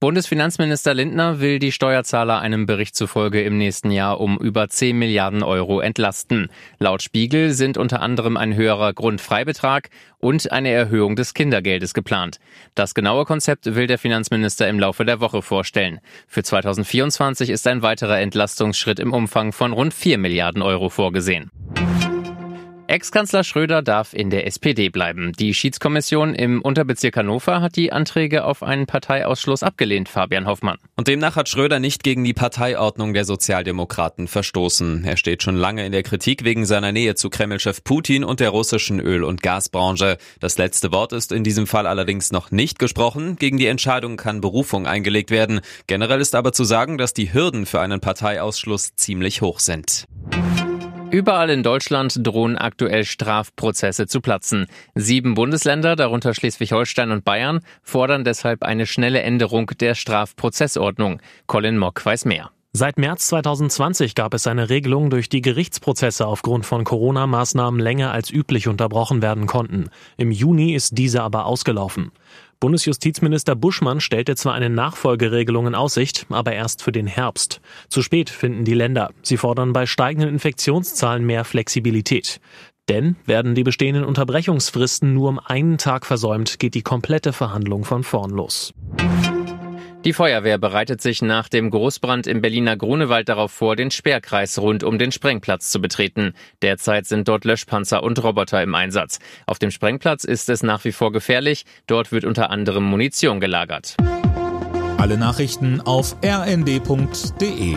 Bundesfinanzminister Lindner will die Steuerzahler einem Bericht zufolge im nächsten Jahr um über 10 Milliarden Euro entlasten. Laut Spiegel sind unter anderem ein höherer Grundfreibetrag und eine Erhöhung des Kindergeldes geplant. Das genaue Konzept will der Finanzminister im Laufe der Woche vorstellen. Für 2024 ist ein weiterer Entlastungsschritt im Umfang von rund 4 Milliarden Euro vorgesehen. Ex-Kanzler Schröder darf in der SPD bleiben. Die Schiedskommission im Unterbezirk Hannover hat die Anträge auf einen Parteiausschluss abgelehnt, Fabian Hoffmann. Und demnach hat Schröder nicht gegen die Parteiordnung der Sozialdemokraten verstoßen. Er steht schon lange in der Kritik wegen seiner Nähe zu Kremlchef Putin und der russischen Öl- und Gasbranche. Das letzte Wort ist in diesem Fall allerdings noch nicht gesprochen. Gegen die Entscheidung kann Berufung eingelegt werden. Generell ist aber zu sagen, dass die Hürden für einen Parteiausschluss ziemlich hoch sind. Überall in Deutschland drohen aktuell Strafprozesse zu platzen. Sieben Bundesländer, darunter Schleswig-Holstein und Bayern, fordern deshalb eine schnelle Änderung der Strafprozessordnung. Colin Mock weiß mehr. Seit März 2020 gab es eine Regelung, durch die Gerichtsprozesse aufgrund von Corona-Maßnahmen länger als üblich unterbrochen werden konnten. Im Juni ist diese aber ausgelaufen. Bundesjustizminister Buschmann stellte zwar eine Nachfolgeregelung in Aussicht, aber erst für den Herbst. Zu spät finden die Länder. Sie fordern bei steigenden Infektionszahlen mehr Flexibilität. Denn werden die bestehenden Unterbrechungsfristen nur um einen Tag versäumt, geht die komplette Verhandlung von vorn los. Die Feuerwehr bereitet sich nach dem Großbrand im Berliner Grunewald darauf vor, den Sperrkreis rund um den Sprengplatz zu betreten. Derzeit sind dort Löschpanzer und Roboter im Einsatz. Auf dem Sprengplatz ist es nach wie vor gefährlich. Dort wird unter anderem Munition gelagert. Alle Nachrichten auf rnd.de